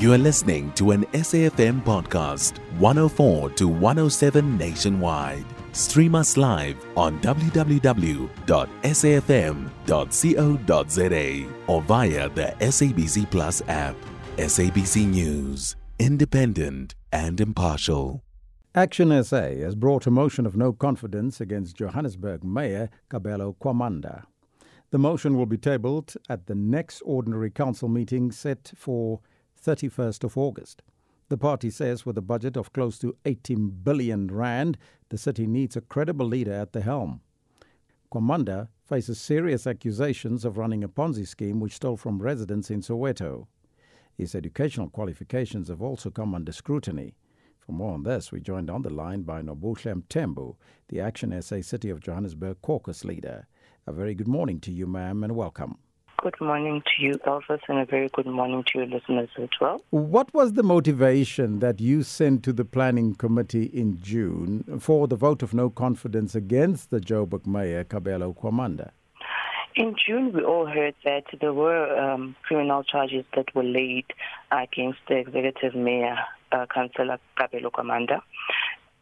You are listening to an SAFM podcast, 104 to 107 nationwide. Stream us live on www.safm.co.za or via the SABC Plus app. SABC News, independent and impartial. Action SA has brought a motion of no confidence against Johannesburg Mayor Kabelo Gwamanda. The motion will be tabled at the next ordinary council meeting set for 31st of August. The party says with a budget of close to 18 billion rand, the city needs a credible leader at the helm. Gwamanda faces serious accusations of running a Ponzi scheme which stole from residents in Soweto. His educational qualifications have also come under scrutiny. For more on this, we joined on the line by Nobuhle Mthembu, the Action SA City of Johannesburg caucus leader. A very good morning to you, ma'am, and welcome. Good morning to you, Elvis, and a very good morning to your listeners as well. What was the motivation that you sent to the Planning Committee in June for the vote of no confidence against the Joburg Mayor, Kabelo Gwamanda? In June, we all heard that there were um, criminal charges that were laid against the executive mayor, uh, Councillor Kabelo Gwamanda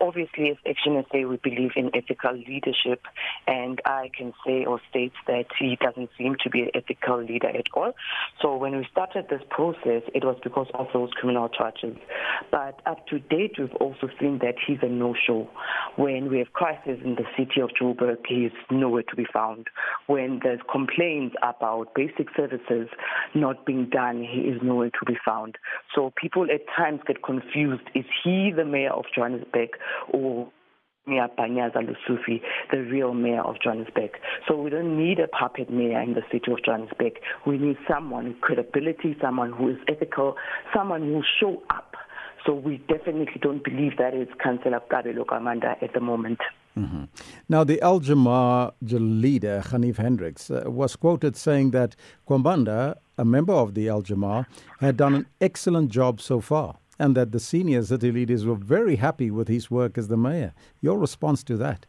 obviously, as Action SA, we believe in ethical leadership, and I can say or state that he doesn't seem to be an ethical leader at all. So when we started this process, it was because of those criminal charges. But up to date, we've also seen that he's a no-show. When we have crisis in the city of Joburg, he is nowhere to be found. When there's complaints about basic services not being done, he is nowhere to be found. So people at times get confused. Is he the mayor of Johannesburg? Or Mayor Panyaza Lesufi, the real mayor of Johannesburg. So we don't need a puppet mayor in the city of Johannesburg. We need someone with credibility, someone who is ethical, someone who will show up. So we definitely don't believe that it's Councillor Kabelo Gwamanda at the moment. Mm-hmm. Now, the Al Jama leader, Ganief Hendricks, uh, was quoted saying that Gwamanda, a member of the Al Jama, had done an excellent job so far and that the senior city leaders were very happy with his work as the mayor. Your response to that?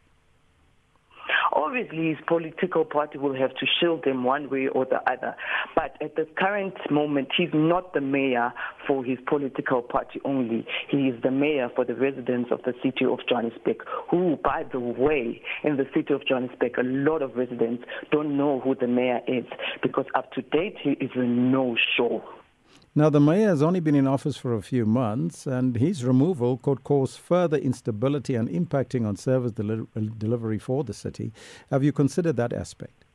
Obviously, his political party will have to shield him one way or the other. But at the current moment, he's not the mayor for his political party only. He is the mayor for the residents of the city of Johannesburg, who, by the way, in the city of Johannesburg, a lot of residents don't know who the mayor is because up to date, he is a no-show. Now, the mayor has only been in office for a few months, and his removal could cause further instability and impacting on service deli- delivery for the city. Have you considered that aspect?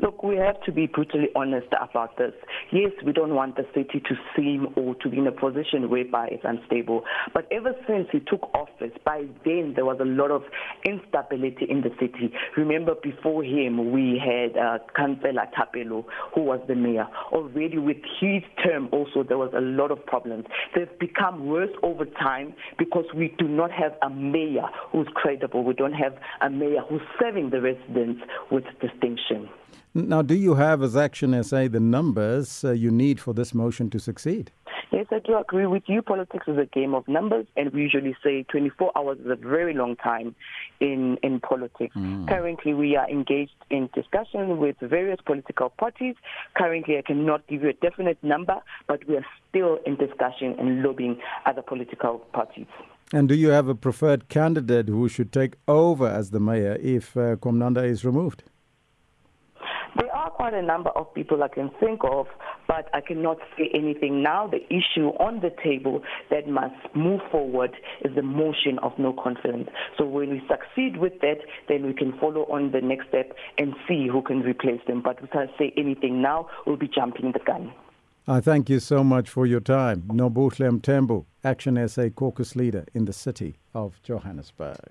Look, we have to be brutally honest about this. Yes, we don't want the city to seem or to be in a position whereby it's unstable. But ever since he took office, by then there was a lot of instability in the city. Remember, before him, we had uh, Councillor Thapelo, who was the mayor. Already with his term, also, there was a lot of problems. They've become worse over time because we do not have a mayor who's credible. We don't have a mayor who's serving the residents with distinction. Now, do you have, as Action SA, the numbers uh, you need for this motion to succeed? Yes, I do agree with you. Politics is a game of numbers, and we usually say 24 hours is a very long time in, in politics. Mm. Currently, we are engaged in discussion with various political parties. Currently, I cannot give you a definite number, but we are still in discussion and lobbying other political parties. And do you have a preferred candidate who should take over as the mayor if uh, Gwamanda is removed? Quite a number of people I can think of, but I cannot say anything now. The issue on the table that must move forward is the motion of no confidence. So when we succeed with that, then we can follow on the next step and see who can replace them. But we can't say anything now. We'll be jumping the gun. I thank you so much for your time. Nobuhle Mthembu, Action SA caucus leader in the city of Johannesburg.